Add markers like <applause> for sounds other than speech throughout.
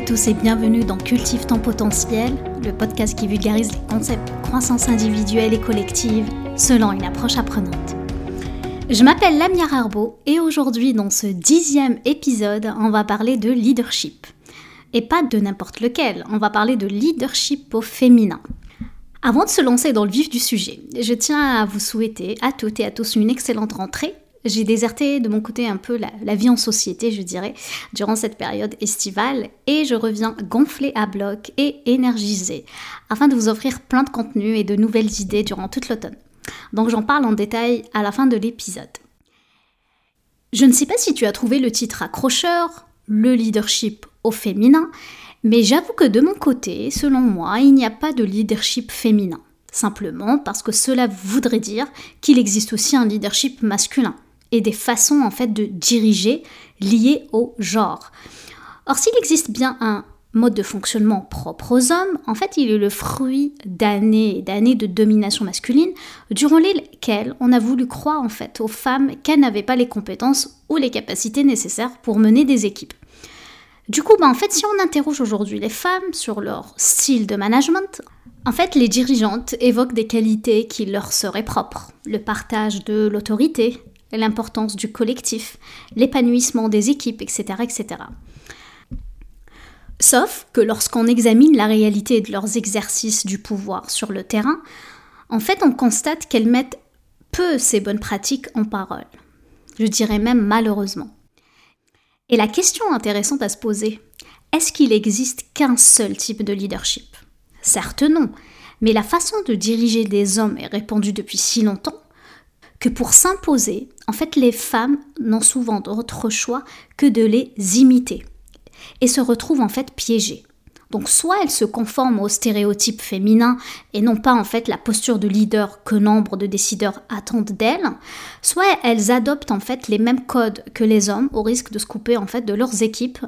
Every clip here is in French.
tous et bienvenue dans Cultive ton potentiel, le podcast qui vulgarise les concepts de croissance individuelle et collective selon une approche apprenante. Je m'appelle Lamia Arbo et aujourd'hui dans ce dixième épisode, on va parler de leadership. Et pas de n'importe lequel, on va parler de leadership au féminin. Avant de se lancer dans le vif du sujet, je tiens à vous souhaiter à toutes et à tous une excellente rentrée j'ai déserté de mon côté un peu la, vie en société, je dirais, durant cette période estivale et je reviens gonflée à bloc et énergisée afin de vous offrir plein de contenu et de nouvelles idées durant toute l'automne. Donc j'en parle en détail à la fin de l'épisode. Je ne sais pas si tu as trouvé le titre accrocheur, le leadership au féminin, mais j'avoue que de mon côté, selon moi, il n'y a pas de leadership féminin. Simplement parce que cela voudrait dire qu'il existe aussi un leadership masculin et des façons en fait de diriger liées au genre. Or, s'il existe bien un mode de fonctionnement propre aux hommes, en fait, il est le fruit d'années et d'années de domination masculine, durant lesquelles on a voulu croire en fait aux femmes qu'elles n'avaient pas les compétences ou les capacités nécessaires pour mener des équipes. Du coup, bah, en fait, si on interroge aujourd'hui les femmes sur leur style de management, en fait, les dirigeantes évoquent des qualités qui leur seraient propres. Le partage de l'autorité, l'importance du collectif, l'épanouissement des équipes, etc., etc. Sauf que lorsqu'on examine la réalité de leurs exercices du pouvoir sur le terrain, en fait on constate qu'elles mettent peu ces bonnes pratiques en parole. Je dirais même malheureusement. Et la question intéressante à se poser, est-ce qu'il existe qu'un seul type de leadership? Certes non, mais la façon de diriger des hommes est répandue depuis si longtemps que pour s'imposer, en fait, les femmes n'ont souvent d'autre choix que de les imiter et se retrouvent en fait piégées. Donc soit elles se conforment aux stéréotypes féminins et non pas en fait la posture de leader que nombre de décideurs attendent d'elles, soit elles adoptent en fait les mêmes codes que les hommes au risque de se couper en fait de leurs équipes.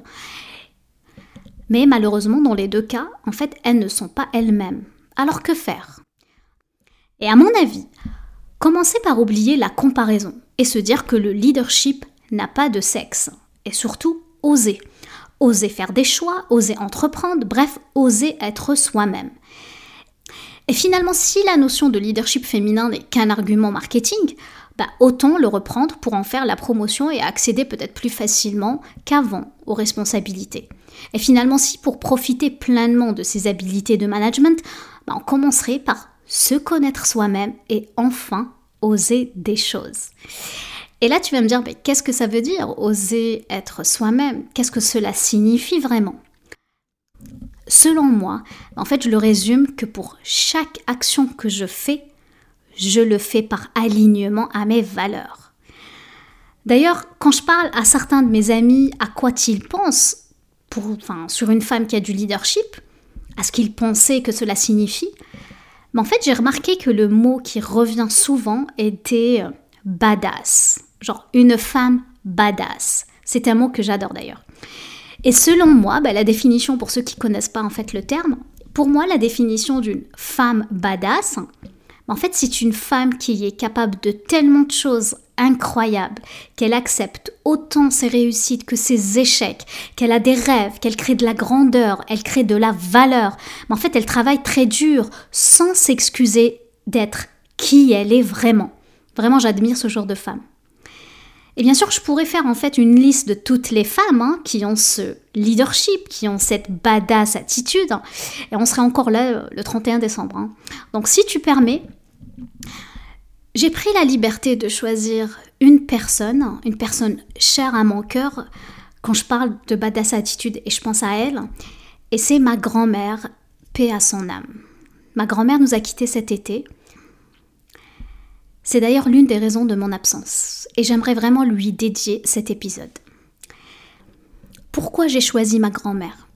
Mais malheureusement dans les deux cas, en fait, elles ne sont pas elles-mêmes. Alors que faire? Et à mon avis, Commencez par oublier la comparaison et se dire que le leadership n'a pas de sexe. Et surtout, oser. Oser faire des choix, oser entreprendre, bref, oser être soi-même. Et finalement, si la notion de leadership féminin n'est qu'un argument marketing, bah, autant le reprendre pour en faire la promotion et accéder peut-être plus facilement qu'avant aux responsabilités. Et finalement, si pour profiter pleinement de ces habilités de management, bah, on commencerait par se connaître soi-même et enfin oser des choses. Et là, tu vas me dire, mais qu'est-ce que ça veut dire, oser être soi-même? Qu'est-ce que cela signifie vraiment? Selon moi, en fait, je le résume que pour chaque action que je fais, je le fais par alignement à mes valeurs. D'ailleurs, quand je parle à certains de mes amis à quoi ils pensent pour, enfin, sur une femme qui a du leadership, à ce qu'ils pensaient que cela signifie, mais en fait, j'ai remarqué que le mot qui revient souvent était euh, badass. Genre une femme badass. C'est un mot que j'adore d'ailleurs. Et selon moi, bah, la définition pour ceux qui connaissent pas en fait le terme, pour moi, la définition d'une femme badass, en fait, c'est une femme qui est capable de tellement de choses incroyables, qu'elle accepte autant ses réussites que ses échecs, qu'elle a des rêves, qu'elle crée de la grandeur, elle crée de la valeur. Mais en fait, elle travaille très dur sans s'excuser d'être qui elle est vraiment. Vraiment, j'admire ce genre de femme. Et bien sûr, je pourrais faire en fait une liste de toutes les femmes hein, qui ont ce leadership, qui ont cette badass attitude. et on serait encore là euh, le 31 décembre. Hein. Donc si tu permets, j'ai pris la liberté de choisir une personne, une personne chère à mon cœur quand je parle de badass attitude et je pense à elle. Et c'est ma grand-mère, paix à son âme. Ma grand-mère nous a quittés cet été. C'est d'ailleurs l'une des raisons de mon absence et j'aimerais vraiment lui dédier cet épisode. Pourquoi j'ai choisi ma grand-mère?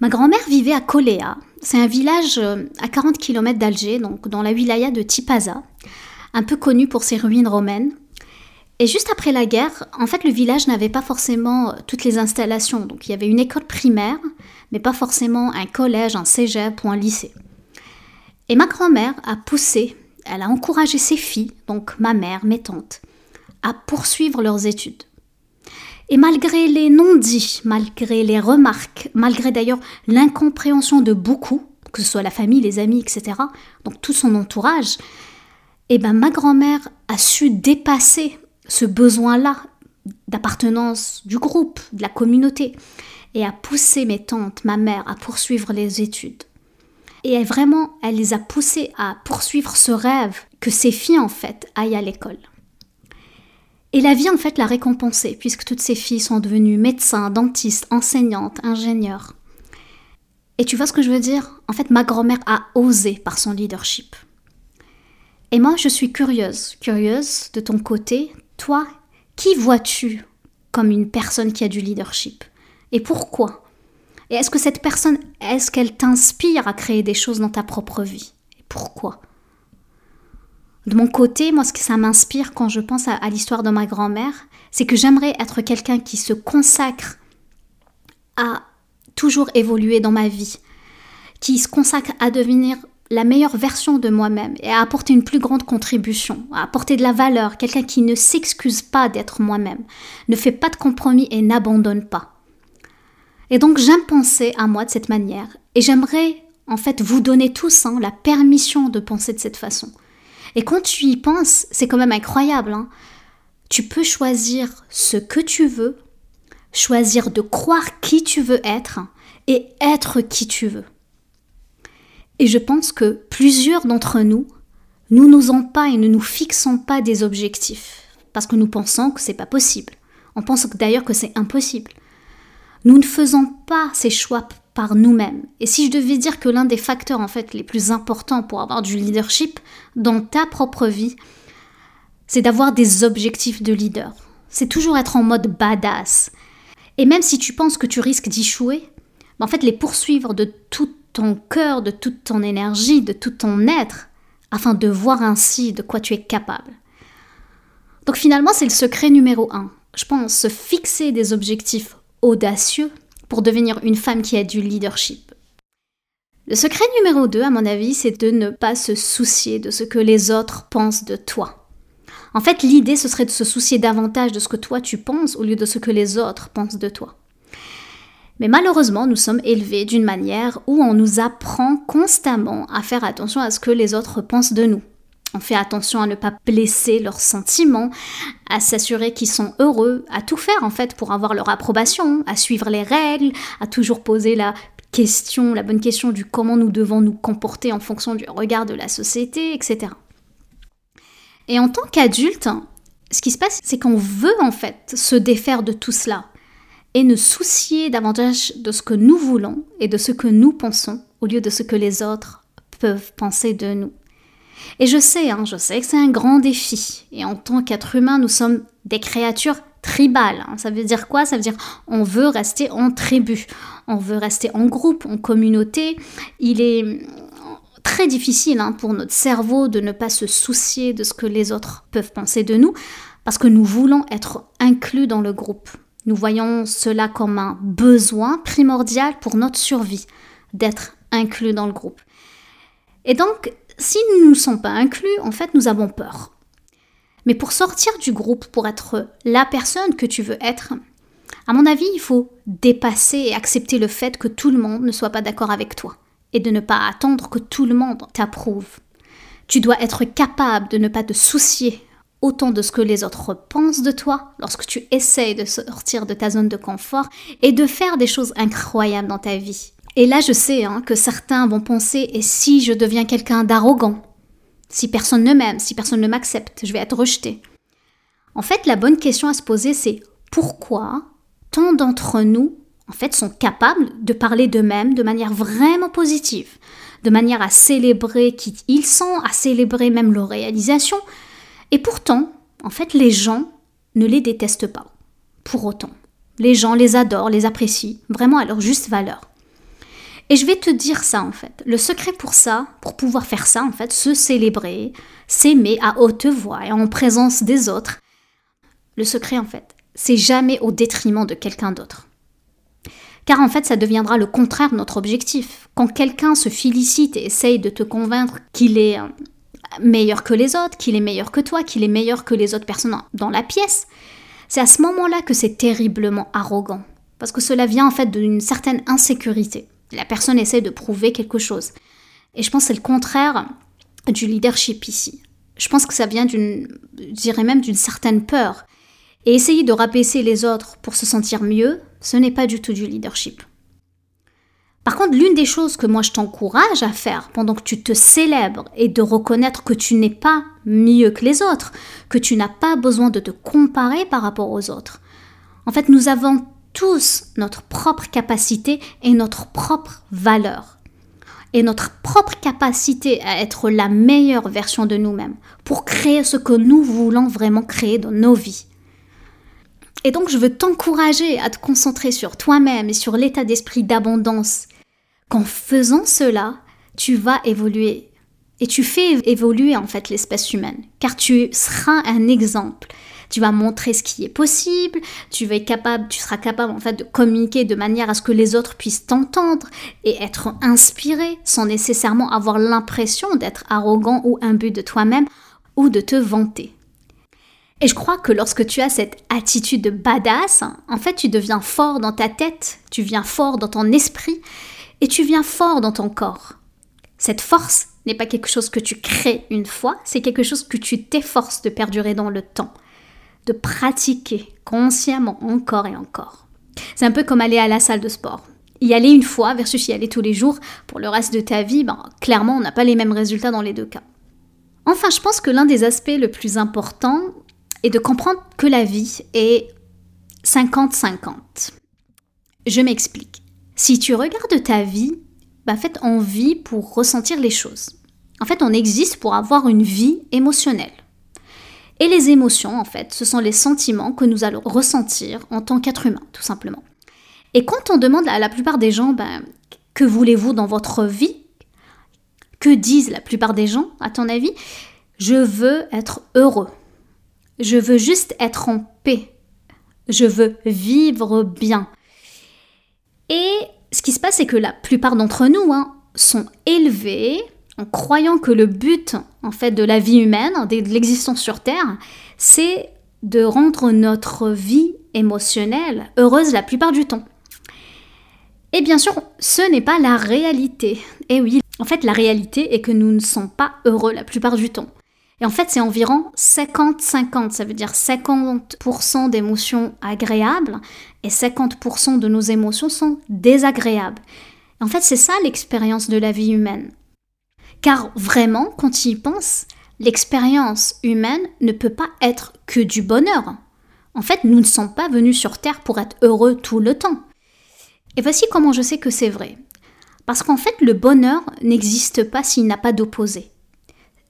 Ma grand-mère vivait à Koléa, c'est un village euh, à 40 km d'Alger, donc dans la wilaya de Tipaza, un peu connu pour ses ruines romaines. Et juste après la guerre, en fait, le village n'avait pas forcément euh, toutes les installations. Donc il y avait une école primaire, mais pas forcément un collège, un cégep ou un lycée. Et ma grand-mère a poussé elle a encouragé ses filles, donc ma mère, mes tantes, à poursuivre leurs études. Et malgré les non-dits, malgré les remarques, malgré d'ailleurs l'incompréhension de beaucoup, que ce soit la famille, les amis, etc., donc tout son entourage, eh ben ma grand-mère a su dépasser ce besoin-là d'appartenance du groupe, de la communauté, et a poussé mes tantes, ma mère, à poursuivre les études. Et elle, vraiment, elle les a poussées à poursuivre ce rêve que ces filles, en fait, aillent à l'école. Et la vie, en fait, l'a récompensée, puisque toutes ces filles sont devenues médecins, dentistes, enseignantes, ingénieurs. Et tu vois ce que je veux dire? En fait, ma grand-mère a osé par son leadership. Et moi, je suis curieuse, curieuse de ton côté. Toi, qui vois-tu comme une personne qui a du leadership Et pourquoi? Et est-ce que cette personne, est-ce qu'elle t'inspire à créer des choses dans ta propre vie Et pourquoi? De mon côté, moi, ce que ça m'inspire quand je pense à, l'histoire de ma grand-mère, c'est que j'aimerais être quelqu'un qui se consacre à toujours évoluer dans ma vie, qui se consacre à devenir la meilleure version de moi-même et à apporter une plus grande contribution, à apporter de la valeur, quelqu'un qui ne s'excuse pas d'être moi-même, ne fait pas de compromis et n'abandonne pas. Et donc j'aime penser à moi de cette manière et j'aimerais en fait vous donner tous hein, la permission de penser de cette façon. Et quand tu y penses, c'est quand même incroyable. Hein. tu peux choisir ce que tu veux, choisir de croire qui tu veux être et être qui tu veux. Et je pense que plusieurs d'entre nous, nous n'osons pas et ne nous fixons pas des objectifs parce que nous pensons que c'est pas possible. On pense d'ailleurs que c'est impossible. Nous ne faisons pas ces choix par nous-mêmes. Et si je devais dire que l'un des facteurs en fait les plus importants pour avoir du leadership dans ta propre vie, c'est d'avoir des objectifs de leader. C'est toujours être en mode badass. Et même si tu penses que tu risques d'échouer, en fait les poursuivre de tout ton cœur, de toute ton énergie, de tout ton être, afin de voir ainsi de quoi tu es capable. Donc finalement, c'est le secret numéro un. Je pense se fixer des objectifs audacieux pour devenir une femme qui a du leadership. Le secret numéro 2, à mon avis, c'est de ne pas se soucier de ce que les autres pensent de toi. En fait, l'idée, ce serait de se soucier davantage de ce que toi tu penses au lieu de ce que les autres pensent de toi. Mais malheureusement, nous sommes élevés d'une manière où on nous apprend constamment à faire attention à ce que les autres pensent de nous. On fait attention à ne pas blesser leurs sentiments, à s'assurer qu'ils sont heureux, à tout faire en fait pour avoir leur approbation, à suivre les règles, à toujours poser la question, la bonne question du comment nous devons nous comporter en fonction du regard de la société, etc. Et en tant qu'adulte, ce qui se passe, c'est qu'on veut en fait se défaire de tout cela et ne soucier davantage de ce que nous voulons et de ce que nous pensons au lieu de ce que les autres peuvent penser de nous. Et je sais, hein, je sais que c'est un grand défi. Et en tant qu'être humain, nous sommes des créatures tribales. Hein. Ça veut dire quoi? Ça veut dire on veut rester en tribu, on veut rester en groupe, en communauté. Il est très difficile hein, pour notre cerveau de ne pas se soucier de ce que les autres peuvent penser de nous, parce que nous voulons être inclus dans le groupe. Nous voyons cela comme un besoin primordial pour notre survie, d'être inclus dans le groupe. Et donc, si nous ne sommes pas inclus, en fait, nous avons peur. Mais pour sortir du groupe, pour être la personne que tu veux être, à mon avis, il faut dépasser et accepter le fait que tout le monde ne soit pas d'accord avec toi et de ne pas attendre que tout le monde t'approuve. Tu dois être capable de ne pas te soucier autant de ce que les autres pensent de toi lorsque tu essayes de sortir de ta zone de confort et de faire des choses incroyables dans ta vie. Et là, je sais hein, que certains vont penser et si je deviens quelqu'un d'arrogant Si personne ne m'aime, si personne ne m'accepte, je vais être rejeté. En fait, la bonne question à se poser, c'est pourquoi tant d'entre nous, en fait, sont capables de parler d'eux-mêmes de manière vraiment positive, de manière à célébrer qui ils sont, à célébrer même leur réalisation. Et pourtant, en fait, les gens ne les détestent pas. Pour autant. Les gens les adorent, les apprécient, vraiment à leur juste valeur. Et je vais te dire ça en fait. Le secret pour ça, pour pouvoir faire ça en fait, se célébrer, s'aimer à haute voix et en présence des autres. Le secret en fait, c'est jamais au détriment de quelqu'un d'autre. Car en fait, ça deviendra le contraire de notre objectif. Quand quelqu'un se félicite et essaye de te convaincre qu'il est euh, meilleur que les autres, qu'il est meilleur que toi, qu'il est meilleur que les autres personnes dans la pièce, c'est à ce moment-là que c'est terriblement arrogant. Parce que cela vient en fait d'une certaine insécurité. La personne essaie de prouver quelque chose. Et je pense que c'est le contraire du leadership ici. Je pense que ça vient d'une, je dirais même d'une certaine peur. Et essayer de rabaisser les autres pour se sentir mieux, ce n'est pas du tout du leadership. Par contre, l'une des choses que moi je t'encourage à faire pendant que tu te célèbres est de reconnaître que tu n'es pas mieux que les autres, que tu n'as pas besoin de te comparer par rapport aux autres. En fait, nous avons tous notre propre capacité et notre propre valeur. Et notre propre capacité à être la meilleure version de nous-mêmes pour créer ce que nous voulons vraiment créer dans nos vies. Et donc je veux t'encourager à te concentrer sur toi-même et sur l'état d'esprit d'abondance. Qu'en faisant cela, tu vas évoluer. Et tu fais évoluer en fait l'espèce humaine, car tu seras un exemple. Tu vas montrer ce qui est possible, tu vas être capable, tu seras capable en fait de communiquer de manière à ce que les autres puissent t'entendre et être inspiré sans nécessairement avoir l'impression d'être arrogant ou imbu de toi-même ou de te vanter. Et je crois que lorsque tu as cette attitude de badass, en fait, tu deviens fort dans ta tête, tu viens fort dans ton esprit et tu viens fort dans ton corps. Cette force n'est pas quelque chose que tu crées une fois, c'est quelque chose que tu t'efforces de perdurer dans le temps de pratiquer consciemment encore et encore. C'est un peu comme aller à la salle de sport. Y aller une fois versus y aller tous les jours pour le reste de ta vie, ben, clairement, on n'a pas les mêmes résultats dans les deux cas. Enfin, je pense que l'un des aspects le plus important est de comprendre que la vie est 50-50. Je m'explique. Si tu regardes ta vie, ben, en fait, on vit pour ressentir les choses. En fait, on existe pour avoir une vie émotionnelle. Et les émotions, en fait, ce sont les sentiments que nous allons ressentir en tant qu'être humain, tout simplement. Et quand on demande à la plupart des gens, ben, que voulez-vous dans votre vie Que disent la plupart des gens, à ton avis Je veux être heureux. Je veux juste être en paix. Je veux vivre bien. Et ce qui se passe, c'est que la plupart d'entre nous hein, sont élevés en croyant que le but en fait de la vie humaine, de l'existence sur Terre, c'est de rendre notre vie émotionnelle heureuse la plupart du temps. Et bien sûr, ce n'est pas la réalité. Et oui, en fait, la réalité est que nous ne sommes pas heureux la plupart du temps. Et en fait, c'est environ 50-50, ça veut dire 50% d'émotions agréables et 50% de nos émotions sont désagréables. en fait, c'est ça l'expérience de la vie humaine. Car vraiment, quand tu y penses, l'expérience humaine ne peut pas être que du bonheur. En fait, nous ne sommes pas venus sur Terre pour être heureux tout le temps. Et voici comment je sais que c'est vrai. Parce qu'en fait, le bonheur n'existe pas s'il n'a pas d'opposé.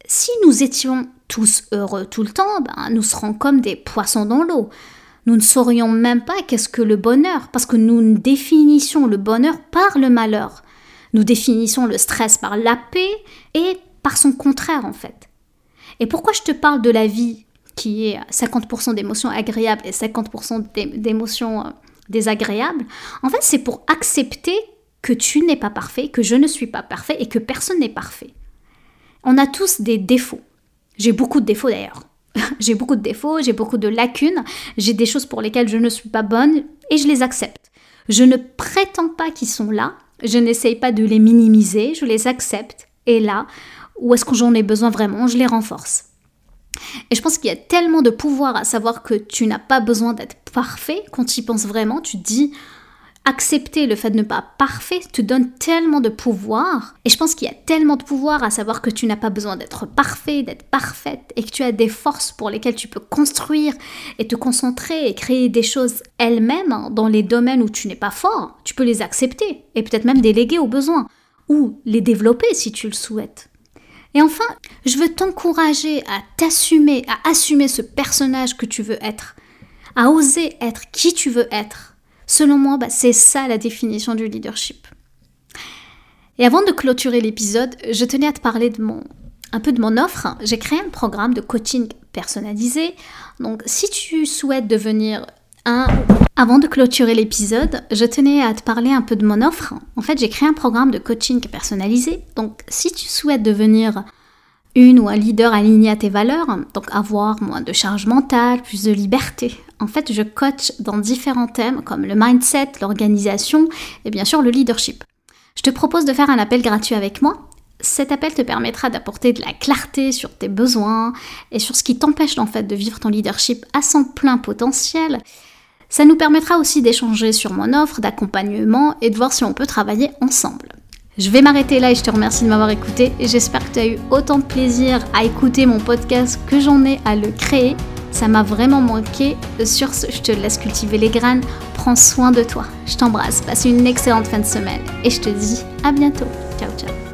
Si nous étions tous heureux tout le temps, ben, nous serions comme des poissons dans l'eau. Nous ne saurions même pas qu'est-ce que le bonheur, parce que nous définissons le bonheur par le malheur. Nous définissons le stress par la paix et par son contraire en fait. Et pourquoi je te parle de la vie qui est 50% d'émotions agréables et 50% d'émotions euh, désagréables? En fait, c'est pour accepter que tu n'es pas parfait, que je ne suis pas parfait et que personne n'est parfait. On a tous des défauts. J'ai beaucoup de défauts d'ailleurs. <laughs> j'ai beaucoup de défauts, j'ai beaucoup de lacunes, j'ai des choses pour lesquelles je ne suis pas bonne et je les accepte. Je ne prétends pas qu'ils sont là, je n'essaye pas de les minimiser, je les accepte. Et là, où est-ce que j'en ai besoin vraiment, je les renforce. Et je pense qu'il y a tellement de pouvoir à savoir que tu n'as pas besoin d'être parfait. Quand tu y penses vraiment, tu te dis accepter le fait de ne pas parfait te donne tellement de pouvoir. Et je pense qu'il y a tellement de pouvoir à savoir que tu n'as pas besoin d'être parfait, d'être parfaite, et que tu as des forces pour lesquelles tu peux construire et te concentrer et créer des choses elles-mêmes dans les domaines où tu n'es pas fort. Tu peux les accepter et peut-être même déléguer au besoin ou les développer si tu le souhaites. Et enfin, je veux t'encourager à t'assumer, à assumer ce personnage que tu veux être, à oser être qui tu veux être Selon moi, bah, c'est ça la définition du leadership. Et avant de clôturer l'épisode, je tenais à te parler de mon, un peu de mon offre. J'ai créé un programme de coaching personnalisé. Donc, si tu souhaites devenir un... Avant de clôturer l'épisode, je tenais à te parler un peu de mon offre. En fait, j'ai créé un programme de coaching personnalisé. Donc, si tu souhaites devenir une ou un leader aligné à tes valeurs, donc avoir moins de charge mentale, plus de liberté, En fait, je coach dans différents thèmes comme le mindset, l'organisation et bien sûr le leadership. Je te propose de faire un appel gratuit avec moi. Cet appel te permettra d'apporter de la clarté sur tes besoins et sur ce qui t'empêche en fait de vivre ton leadership à son plein potentiel. Ça nous permettra aussi d'échanger sur mon offre d'accompagnement et de voir si on peut travailler ensemble. Je vais m'arrêter là et je te remercie de m'avoir écouté j'espère que tu as eu autant de plaisir à écouter mon podcast que j'en ai à le créer. Ça m'a vraiment manqué. Sur ce, je te laisse cultiver les graines. Prends soin de toi. Je t'embrasse. Passe une excellente fin de semaine et je te dis à bientôt. Ciao ciao.